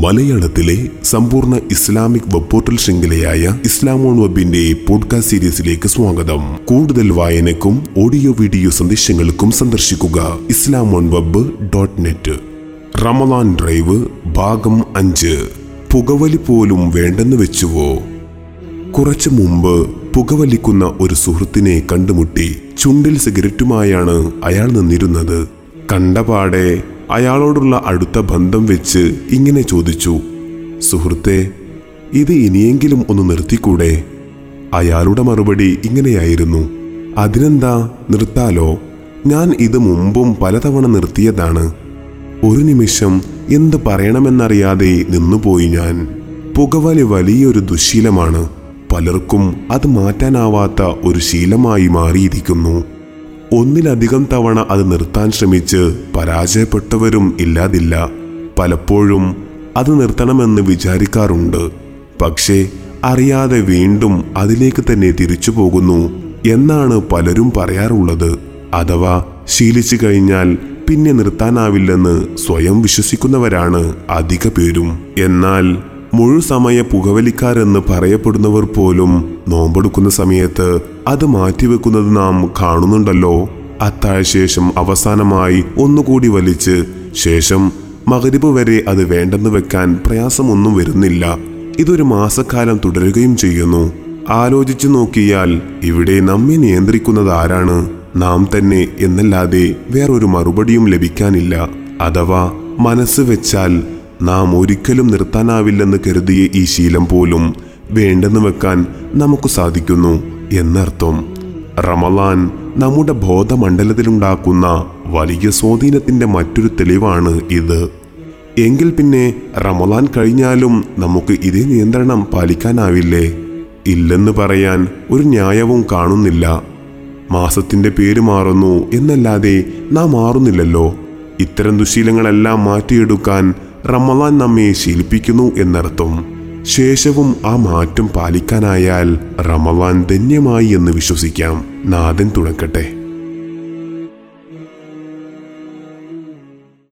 മലയാളത്തിലെ സമ്പൂർണ Islamic web portal ശൃംഖലയായ ഇസ്ലാമോൺ വെബിന്റെ പോഡ്കാസ്റ്റ് സീരീസിലേക്ക് സ്വാഗതം. കൂടുതൽ വായനക്കും ഓഡിയോ വീഡിയോ സന്ദേശങ്ങൾക്കും സന്ദർശിക്കുക Islamon web dot net. Ramadan drive ഭാഗം അഞ്ച്. പുകവലി പോലും വേണ്ടെന്ന് വെച്ചുവോ? കുറച്ചു മുമ്പ് പുകവലിക്കുന്ന ഒരു സുഹൃത്തിനെ കണ്ടുമുട്ടി ചുണ്ടിൽ സിഗരറ്റുമായാണ് അയാൾ നിന്നിരുന്നത്. കണ്ടപാടെ അയാളോടുള്ള അടുത്ത ബന്ധം വെച്ച് ഇങ്ങനെ ചോദിച്ചു സുഹൃത്തെ ഇത് ഇനിയെങ്കിലും ഒന്ന് നിർത്തിക്കൂടെ? അയാളുടെ മറുപടി ഇങ്ങനെയായിരുന്നു അതിനെന്താ നിർത്താലോ? ഞാൻ ഇത് മുമ്പും പലതവണ നിർത്തിയതാണ്. ഒരു നിമിഷം എന്ത് പറയണമെന്നറിയാതെ നിന്നുപോയി ഞാൻ. പുകവലി വലിയൊരു ദുശീലമാണ്. പലർക്കും അത് മാറ്റാനാവാത്ത ഒരു ശീലമായി മാറിയിരിക്കുന്നു. ഒന്നിലധികം തവണ അത് നിർത്താൻ ശ്രമിച്ച് പരാജയപ്പെട്ടവരും ഇല്ലാതില്ല. പലപ്പോഴും അത് നിർത്തണമെന്ന് വിചാരിക്കാറുണ്ട്. പക്ഷേ അറിയാതെ വീണ്ടും അതിലേക്ക് തന്നെ തിരിച്ചു പോകുന്നു എന്നാണ് പലരും പറയാറുള്ളത്. അഥവാ ശീലിച്ചു കഴിഞ്ഞാൽ പിന്നെ നിർത്താനാവില്ലെന്ന് സ്വയം വിശ്വസിക്കുന്നവരാണ് അധിക പേരും എന്നാൽ മുഴുസമയ പുകവലിക്കാരെന്ന് പറയപ്പെടുന്നവർ പോലും നോമ്പെടുക്കുന്ന സമയത്ത് അത് മാറ്റിവെക്കുന്നത് നാം കാണുന്നുണ്ടല്ലോ. അത്താഴശേഷം അവസാനമായി ഒന്നുകൂടി വലിച്ച് ശേഷം മകരിബ് വരെ അത് വേണ്ടെന്ന് വെക്കാൻ പ്രയാസമൊന്നും വരുന്നില്ല. ഇതൊരു മാസക്കാലം തുടരുകയും ചെയ്യുന്നു. ആലോചിച്ചു നോക്കിയാൽ ഇവിടെ നമ്മെ നിയന്ത്രിക്കുന്നത് ആരാണ്? നാം തന്നെ എന്നല്ലാതെ വേറൊരു മറുപടിയും ലഭിക്കാനില്ല. അഥവാ മനസ്സ് വെച്ചാൽ നാം ഒരിക്കലും നിർത്താനാവില്ലെന്ന് കരുതിയ ഈ ശീലം പോലും വേണ്ടെന്ന് വെക്കാൻ നമുക്ക് സാധിക്കുന്നു എന്നർത്ഥം. റമലാൻ നമ്മുടെ ബോധമണ്ഡലത്തിലുണ്ടാക്കുന്ന വലിയ സ്വാധീനത്തിന്റെ മറ്റൊരു തെളിവാണ് ഇത്. എങ്കിൽ പിന്നെ റമലാൻ കഴിഞ്ഞാലും നമുക്ക് ഇതേ നിയന്ത്രണം പാലിക്കാനാവില്ലേ? ഇല്ലെന്ന് പറയാൻ ഒരു ന്യായവും കാണുന്നില്ല. മാസത്തിന്റെ പേര് മാറുന്നു എന്നല്ലാതെ നാം മാറുന്നില്ലല്ലോ. ഇത്തരം ദുശീലങ്ങളെല്ലാം മാറ്റിയെടുക്കാൻ റമലാൻ നമ്മെ ശീലിപ്പിക്കുന്നു എന്നർത്ഥം. ശേഷവും ആ മാറ്റം പാലിക്കാനായാൽ റമലാൻ ധന്യമായി എന്ന് വിശ്വസിക്കാം. നാഥൻ തുണക്കട്ടെ